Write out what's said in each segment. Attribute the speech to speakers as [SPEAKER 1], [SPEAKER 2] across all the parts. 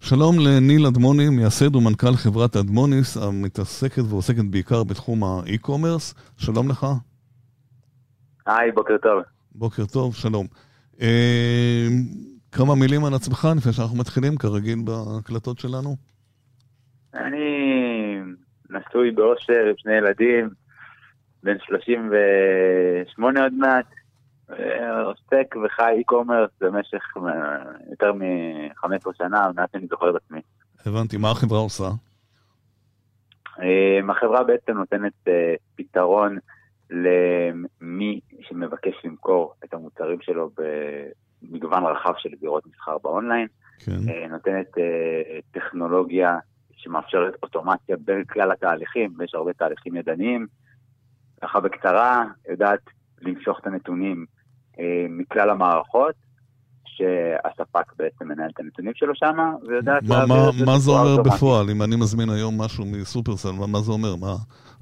[SPEAKER 1] שלום לניל אדמוני, מייסד ומנכ"ל חברת אדמוניס, המתעסקת ועוסקת בעיקר בתחום האי-קומרס. שלום לך.
[SPEAKER 2] היי, בוקר טוב.
[SPEAKER 1] בוקר טוב, שלום. אה, כמה מילים על עצמך לפני שאנחנו מתחילים, כרגיל בהקלטות שלנו.
[SPEAKER 2] אני נשוי באושר עם שני ילדים, בן 38 עוד מעט, עוסק וחי אי-קומרס במשך יותר מ-15 שנה, מאז שאני זוכר את עצמי.
[SPEAKER 1] הבנתי, מה החברה עושה?
[SPEAKER 2] אמ, החברה בעצם נותנת אה, פתרון למי שמבקש למכור את המוצרים שלו במגוון רחב של זירות מסחר באונליין. כן. אה, נותנת אה, טכנולוגיה שמאפשרת אוטומציה בין כלל התהליכים, ויש הרבה תהליכים ידניים. ככה בקצרה, יודעת למשוך את הנתונים אה, מכלל המערכות, שהספק בעצם מנהל את הנתונים שלו שם, ויודעת
[SPEAKER 1] להעביר את זה מה זה אומר בפועל? אם אני מזמין היום משהו מסופרסל, מה זה אומר? מה,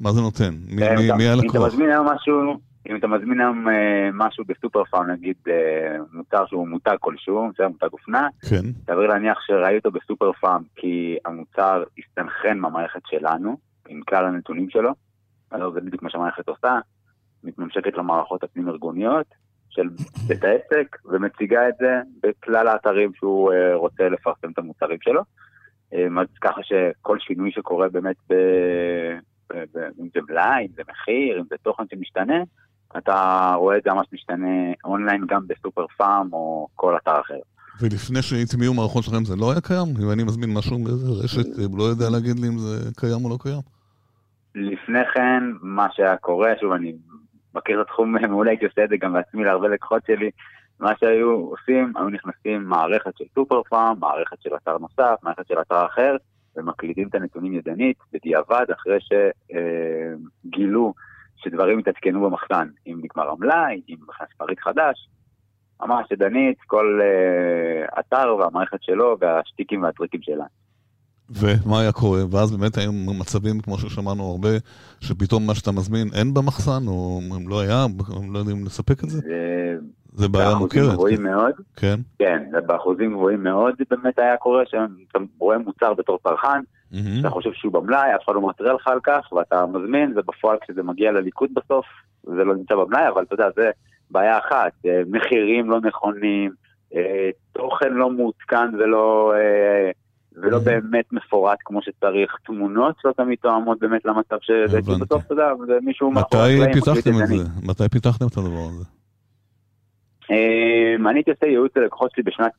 [SPEAKER 1] מה זה נותן? מי,
[SPEAKER 2] אה,
[SPEAKER 1] מי, מי הלקוח?
[SPEAKER 2] אם אתה מזמין היום משהו... אם אתה מזמין היום אה, משהו בסופר פארם, נגיד אה, מוצר שהוא מותג כלשהו, זה מותג אופנה,
[SPEAKER 1] כן.
[SPEAKER 2] סביר להניח שראי אותו בסופר פארם כי המוצר הסתנכרן מהמערכת שלנו, עם כלל הנתונים שלו, אז זה בדיוק מה שהמערכת עושה, מתממשקת למערכות הפנים-ארגוניות של בית העסק, ומציגה את זה בכלל האתרים שהוא אה, רוצה לפרסם את המוצרים שלו. אה, אז ככה שכל שינוי שקורה באמת ב... אם זה מלאי, אם זה מחיר, אם זה תוכן שמשתנה, אתה רואה את זה ממש משתנה אונליין גם בסופר פארם או כל אתר אחר.
[SPEAKER 1] ולפני שהטמיעו מערכות שלכם זה לא היה קיים? אם אני מזמין משהו באיזה רשת, הוא לא יודע להגיד לי אם זה קיים או לא קיים?
[SPEAKER 2] לפני כן, מה שהיה קורה, שוב, אני מכיר את התחום מעולה, הייתי עושה את זה גם בעצמי להרבה לקוחות שלי, מה שהיו עושים, היו נכנסים מערכת של סופר פארם, מערכת של אתר נוסף, מערכת של אתר אחר, ומקלידים את הנתונים ידנית, בדיעבד, אחרי שגילו אה, שדברים התעדכנו במחסן, אם נגמר המלאי, אם נכנס פריט חדש, ממש ידנית, כל uh, אתר והמערכת שלו והשטיקים והטריקים שלה.
[SPEAKER 1] ומה היה קורה? ואז באמת היו מצבים, כמו ששמענו הרבה, שפתאום מה שאתה מזמין אין במחסן, או אם לא היה, הם לא יודעים לספק את זה? זה, זה בעיה מוכרת. באחוזים
[SPEAKER 2] גבוהים כן. מאוד.
[SPEAKER 1] כן.
[SPEAKER 2] כן, זה באחוזים גבוהים מאוד באמת היה קורה, שאתה רואה מוצר בתור צרכן, mm-hmm. אתה חושב שהוא במלאי, אף אחד לא מתריע לך על כך, ואתה מזמין, ובפועל כשזה מגיע לליכוד בסוף, זה לא נמצא במלאי, אבל אתה יודע, זה בעיה אחת, אה, מחירים לא נכונים, אה, תוכן לא מעודכן ולא, אה, ולא mm-hmm. באמת מפורט כמו שצריך, תמונות לא תמיד תואמות באמת למצב שזה, כי בסוף אתה יודע, זה מישהו
[SPEAKER 1] מאחורי. מתי פיתחתם את זה? מתי פיתחתם את הדבר הזה?
[SPEAKER 2] אמ, אני הייתי עושה ייעוץ ללקוחות שלי בשנת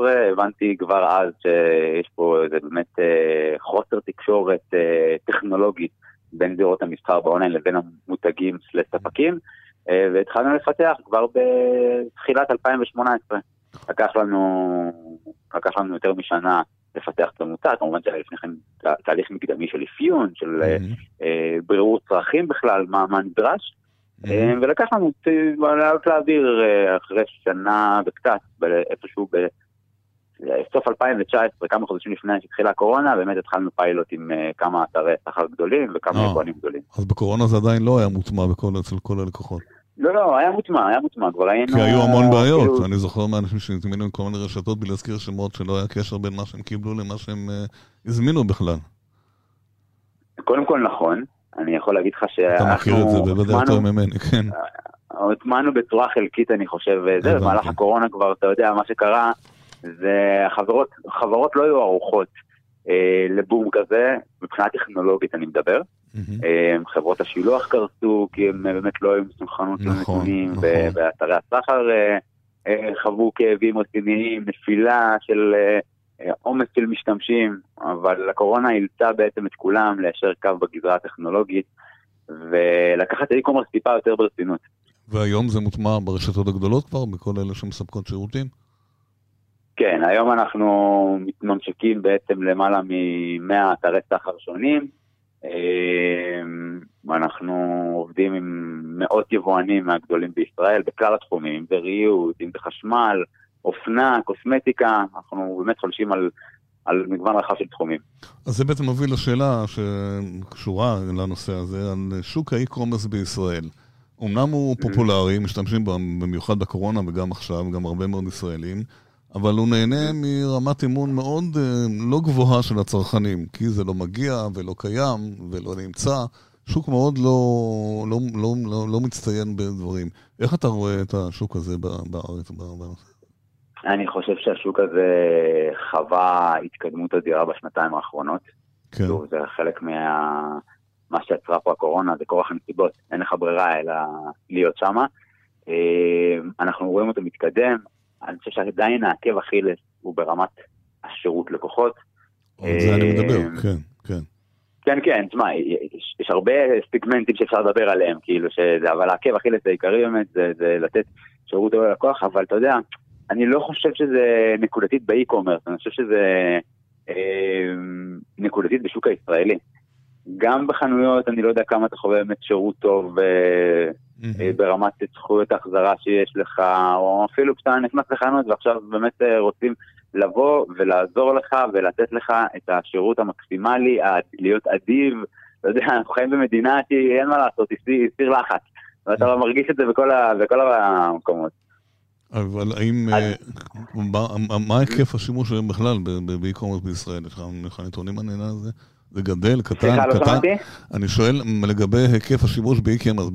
[SPEAKER 2] 2016-2017, הבנתי כבר אז שיש פה איזה באמת אה, חוסר תקשורת אה, טכנולוגית בין זירות המסחר באונליין לבין המותגים לספקים, אה, והתחלנו לפתח כבר בתחילת 2018. לקח לנו, לקח לנו יותר משנה לפתח את המותג, כמובן שהיה לפני כן תהליך מקדמי של אפיון, של mm-hmm. בירור צרכים בכלל, מה, מה נדרש. אה, ולקח לנו לעלות לאוויר אה, אחרי שנה וקצת, איפשהו בסוף 2019, כמה חודשים לפני שהתחילה הקורונה, באמת התחלנו פיילוט עם אה, כמה אתרי שכר גדולים וכמה יבואנים גדולים.
[SPEAKER 1] אז בקורונה זה עדיין לא היה מוטמע בכל, אצל כל הלקוחות.
[SPEAKER 2] לא, לא, היה מוטמע, היה מוטמע, כבר היינו...
[SPEAKER 1] כי היו המון בעיות, כאילו... אני זוכר מאנשים שהזמינו עם כל מיני רשתות בלי להזכיר שמות שלא היה קשר בין מה שהם קיבלו למה שהם הזמינו בכלל.
[SPEAKER 2] קודם כל נכון, אני יכול להגיד לך שאנחנו...
[SPEAKER 1] אתה מכיר את זה בוודאי יותר ממני, כן.
[SPEAKER 2] הוטמענו בצורה חלקית, אני חושב, זה, במהלך הקורונה כבר, אתה יודע, מה שקרה, זה החברות, חברות לא היו ערוכות אה, לבום כזה, מבחינה טכנולוגית אני מדבר. אה, חברות השילוח קרסו, כי הם באמת לא היו מסונכרנות נכון, לנתונים, נכון. באתרי הסחר אה, אה, חוו כאבים רציניים, נפילה של... אה, עומס של משתמשים, אבל הקורונה אילצה בעצם את כולם ליישר קו בגזרה הטכנולוגית ולקחת את האי-קומרס טיפה יותר ברצינות.
[SPEAKER 1] והיום זה מוטמע ברשתות הגדולות כבר, בכל אלה שמספקות שירותים?
[SPEAKER 2] כן, היום אנחנו מתממשקים בעצם למעלה מ-100 אתרי סחר שונים. אמ, אנחנו עובדים עם מאות יבואנים מהגדולים בישראל בכלל התחומים, אם זה ריהוט, אם זה חשמל, אופנה, קוסמטיקה, אנחנו באמת חולשים על, על מגוון רחב של תחומים.
[SPEAKER 1] אז זה בעצם מוביל לשאלה שקשורה לנושא הזה, על שוק האי-קומרס בישראל. אמנם הוא פופולרי, משתמשים בו במיוחד בקורונה וגם עכשיו, גם הרבה מאוד ישראלים, אבל הוא נהנה מרמת אמון מאוד לא גבוהה של הצרכנים, כי זה לא מגיע ולא קיים ולא נמצא. שוק מאוד לא, לא, לא, לא, לא מצטיין בדברים. איך אתה רואה את השוק הזה בארץ?
[SPEAKER 2] אני חושב שהשוק הזה חווה התקדמות אדירה בשנתיים האחרונות. כן. שוב, זה חלק מה... מה שיצרה פה הקורונה, זה כורח הנסיבות, אין לך ברירה אלא להיות שמה. אה, אנחנו רואים אותו מתקדם, אני חושב שעדיין העקב אכילס הוא ברמת השירות לקוחות.
[SPEAKER 1] על זה אני מדבר, אה, כן, כן.
[SPEAKER 2] כן, כן, תשמע, יש, יש הרבה סטיגמנטים שאפשר לדבר עליהם, כאילו שזה, אבל העקב אכילס העיקרי באמת זה, זה לתת שירות ללקוח, אבל אתה יודע, אני לא חושב שזה נקודתית באי-קומרס, אני חושב שזה אה, נקודתית בשוק הישראלי. גם בחנויות, אני לא יודע כמה אתה חווה באמת שירות טוב אה, אה, ברמת זכויות ההחזרה שיש לך, או אפילו כשאתה נכנס לחנות ועכשיו באמת אה, רוצים לבוא ולעזור לך ולתת לך את השירות המקסימלי, להיות אדיב. אתה יודע, אנחנו חיים במדינה שאין מה לעשות, היא סיר לחץ. ואתה מרגיש את זה בכל, בכל המקומות.
[SPEAKER 1] אבל האם, מה היקף השימוש היום בכלל ב e-commerce בישראל? יש לך נתונים על העניין הזה? זה גדל, קטן, לא קטן. אני שואל לגבי היקף השימוש ב e-commerce,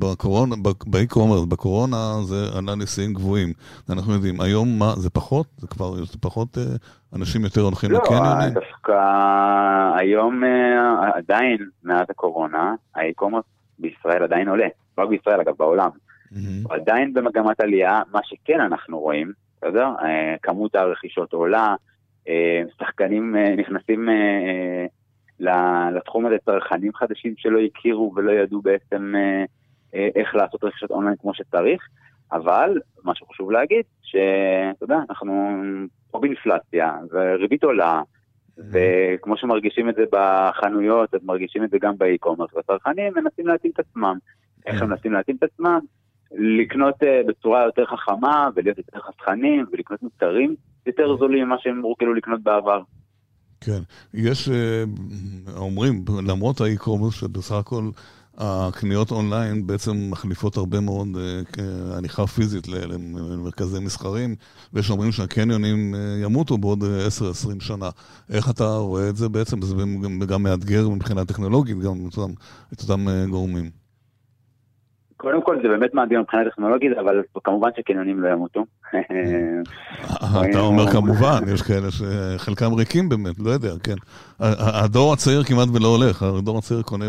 [SPEAKER 1] ב e-commerce, בקורונה זה עלה לשיאים גבוהים. אנחנו יודעים, היום מה, זה פחות? זה כבר, זה פחות, אה, אנשים יותר הולכים
[SPEAKER 2] לא,
[SPEAKER 1] לקניונים?
[SPEAKER 2] לא, דווקא היום אה, עדיין, מאז הקורונה, ה e-commerce בישראל עדיין עולה. לא רק בישראל, אגב, בעולם. הוא עדיין במגמת עלייה, מה שכן אנחנו רואים, יודע, אה, כמות הרכישות עולה, שחקנים נכנסים לתחום הזה צרכנים חדשים שלא הכירו ולא ידעו בעצם אה, אה, איך לעשות רכישות אונליין כמו שצריך, אבל מה שחשוב להגיד, שאתה יודע, אנחנו פה באינפלציה, וריבית עולה, וכמו שמרגישים את זה בחנויות, אז מרגישים את זה גם באי-קומרס, והצרכנים מנסים להתאים את עצמם. איך הם מנסים להתאים את עצמם? לקנות uh, בצורה יותר חכמה, ולהיות יותר חסכנים, ולקנות מוצרים יותר זולים ממה שהם אמרו כאילו לקנות בעבר.
[SPEAKER 1] כן, יש, אה, אומרים, למרות האי-קומרס, שבסך הכל הקניות אונליין בעצם מחליפות הרבה מאוד אה, הליכה פיזית למרכזי מסחרים, ויש אומרים שהקניונים אה, ימותו בעוד 10-20 שנה. איך אתה רואה את זה בעצם? זה גם מאתגר מבחינה טכנולוגית, גם את אותם גורמים.
[SPEAKER 2] קודם כל זה באמת מאדיר מבחינה טכנולוגית, אבל כמובן שקניונים לא ימותו.
[SPEAKER 1] אתה אומר כמובן, יש כאלה שחלקם ריקים באמת, לא יודע, כן. הדור הצעיר כמעט ולא הולך, הדור הצעיר קונה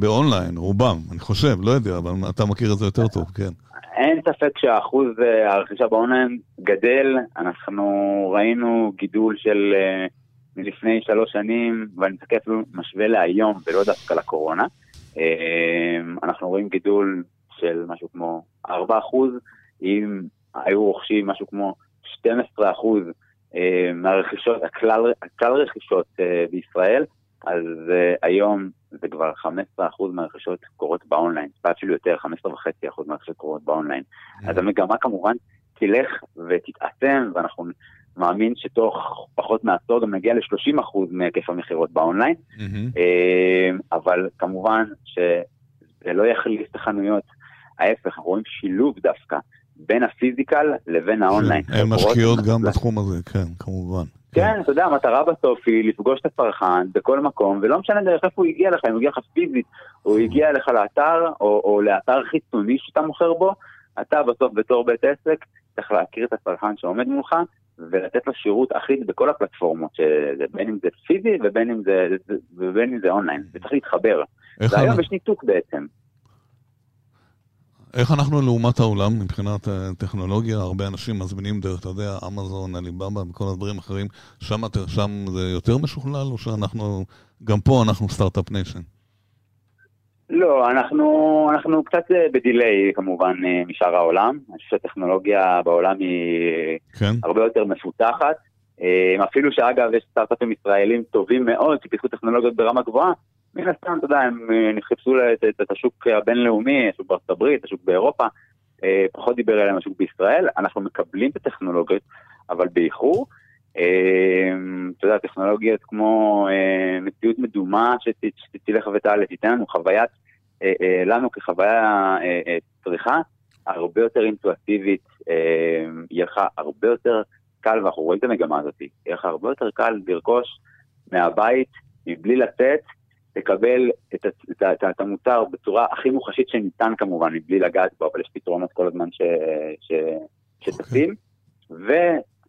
[SPEAKER 1] באונליין, רובם, אני חושב, לא יודע, אבל אתה מכיר את זה יותר טוב, כן.
[SPEAKER 2] אין ספק שהאחוז אה, הרכישה באונליין גדל, אנחנו ראינו גידול של אה, מלפני שלוש שנים, ואני מסתכל אפילו משווה להיום ולא דווקא לקורונה. אמ, אנחנו רואים גידול של משהו כמו 4%, אם היו רוכשים משהו כמו 12% אמ, מהרכישות, הכלל, הכלל רכישות אה, בישראל, אז אה, היום זה כבר 15% מהרכישות קורות באונליין, אפילו יותר, 15.5% מהרכישות קורות באונליין. אז המגמה כמובן תלך ותתעצם, ואנחנו מאמין שתוך פחות מעשור גם נגיע ל-30% מהיקף המכירות ב online, mm-hmm. אבל כמובן שזה לא יחליף את החנויות, ההפך, אנחנו רואים שילוב דווקא בין ה physical לבין האונליין.
[SPEAKER 1] הן משקיעות גם בתחום הזה, כן, כמובן.
[SPEAKER 2] כן, אתה יודע, המטרה בסוף היא לפגוש את הצרכן בכל מקום, ולא משנה דרך איפה הוא הגיע לך, אם הוא הגיע לך פיזית, או הוא הגיע לך לאתר, או, או לאתר חיצוני שאתה מוכר בו, אתה בסוף בתור בית עסק צריך להכיר את הצרכן שעומד מולך, ולתת לו שירות אחיד בכל הפלטפורמות, בין אם זה פיזי ובין אם זה, ובין אם זה אונליין, זה צריך להתחבר. והיום יש ניתוק בעצם.
[SPEAKER 1] איך אנחנו לעומת העולם מבחינת אה, טכנולוגיה? הרבה אנשים מזמינים דרך, אתה יודע, אמזון, עליבאבא וכל הדברים האחרים. שם, שם זה יותר משוכלל, או שאנחנו, גם פה אנחנו start-up nation?
[SPEAKER 2] לא, אנחנו, אנחנו קצת אה, בדיליי כמובן אה, משאר העולם. אני חושב שהטכנולוגיה בעולם היא כן. הרבה יותר מפותחת. אה, אפילו שאגב יש סטארט-אפים ישראלים טובים מאוד שפיתחו טכנולוגיות ברמה גבוהה, מן הסתם, אתה יודע, הם נחפשו את, את, את השוק הבינלאומי, השוק בארצות הברית, השוק באירופה, פחות דיבר עליהם השוק בישראל. אנחנו מקבלים את הטכנולוגיות, אבל באיחור. אתה יודע, טכנולוגיות כמו מציאות מדומה שתלך ותעלה, תיתן לנו חוויית אה, אה, לנו כחוויה אה, צריכה הרבה יותר אינטואטיבית, יהיה לך הרבה יותר קל, ואנחנו רואים את המגמה הזאת, יהיה לך הרבה יותר קל לרכוש מהבית, מבלי לצאת, לקבל את, את, את, את המוצר בצורה הכי מוחשית שניתן כמובן, מבלי לגעת בו, אבל יש פתרונות כל הזמן ש, ש,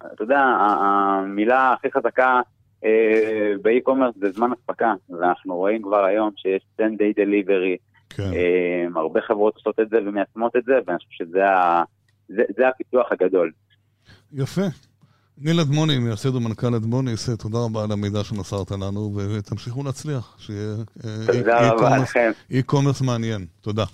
[SPEAKER 2] ואתה יודע, המילה הכי חזקה אה, ב e-commerce זה זמן אספקה, ואנחנו רואים כבר היום שיש 10 day delivery, כן. אה, הרבה חברות עושות את זה ומיישמות את זה, ואני חושב שזה זה, זה הפיתוח הגדול.
[SPEAKER 1] יפה. ניל אדמוני, מייסד ומנכ"ל אדמוני, תודה רבה על המידע שמסרת לנו, ותמשיכו להצליח,
[SPEAKER 2] שיהיה אה.
[SPEAKER 1] e-commerce מעניין. תודה.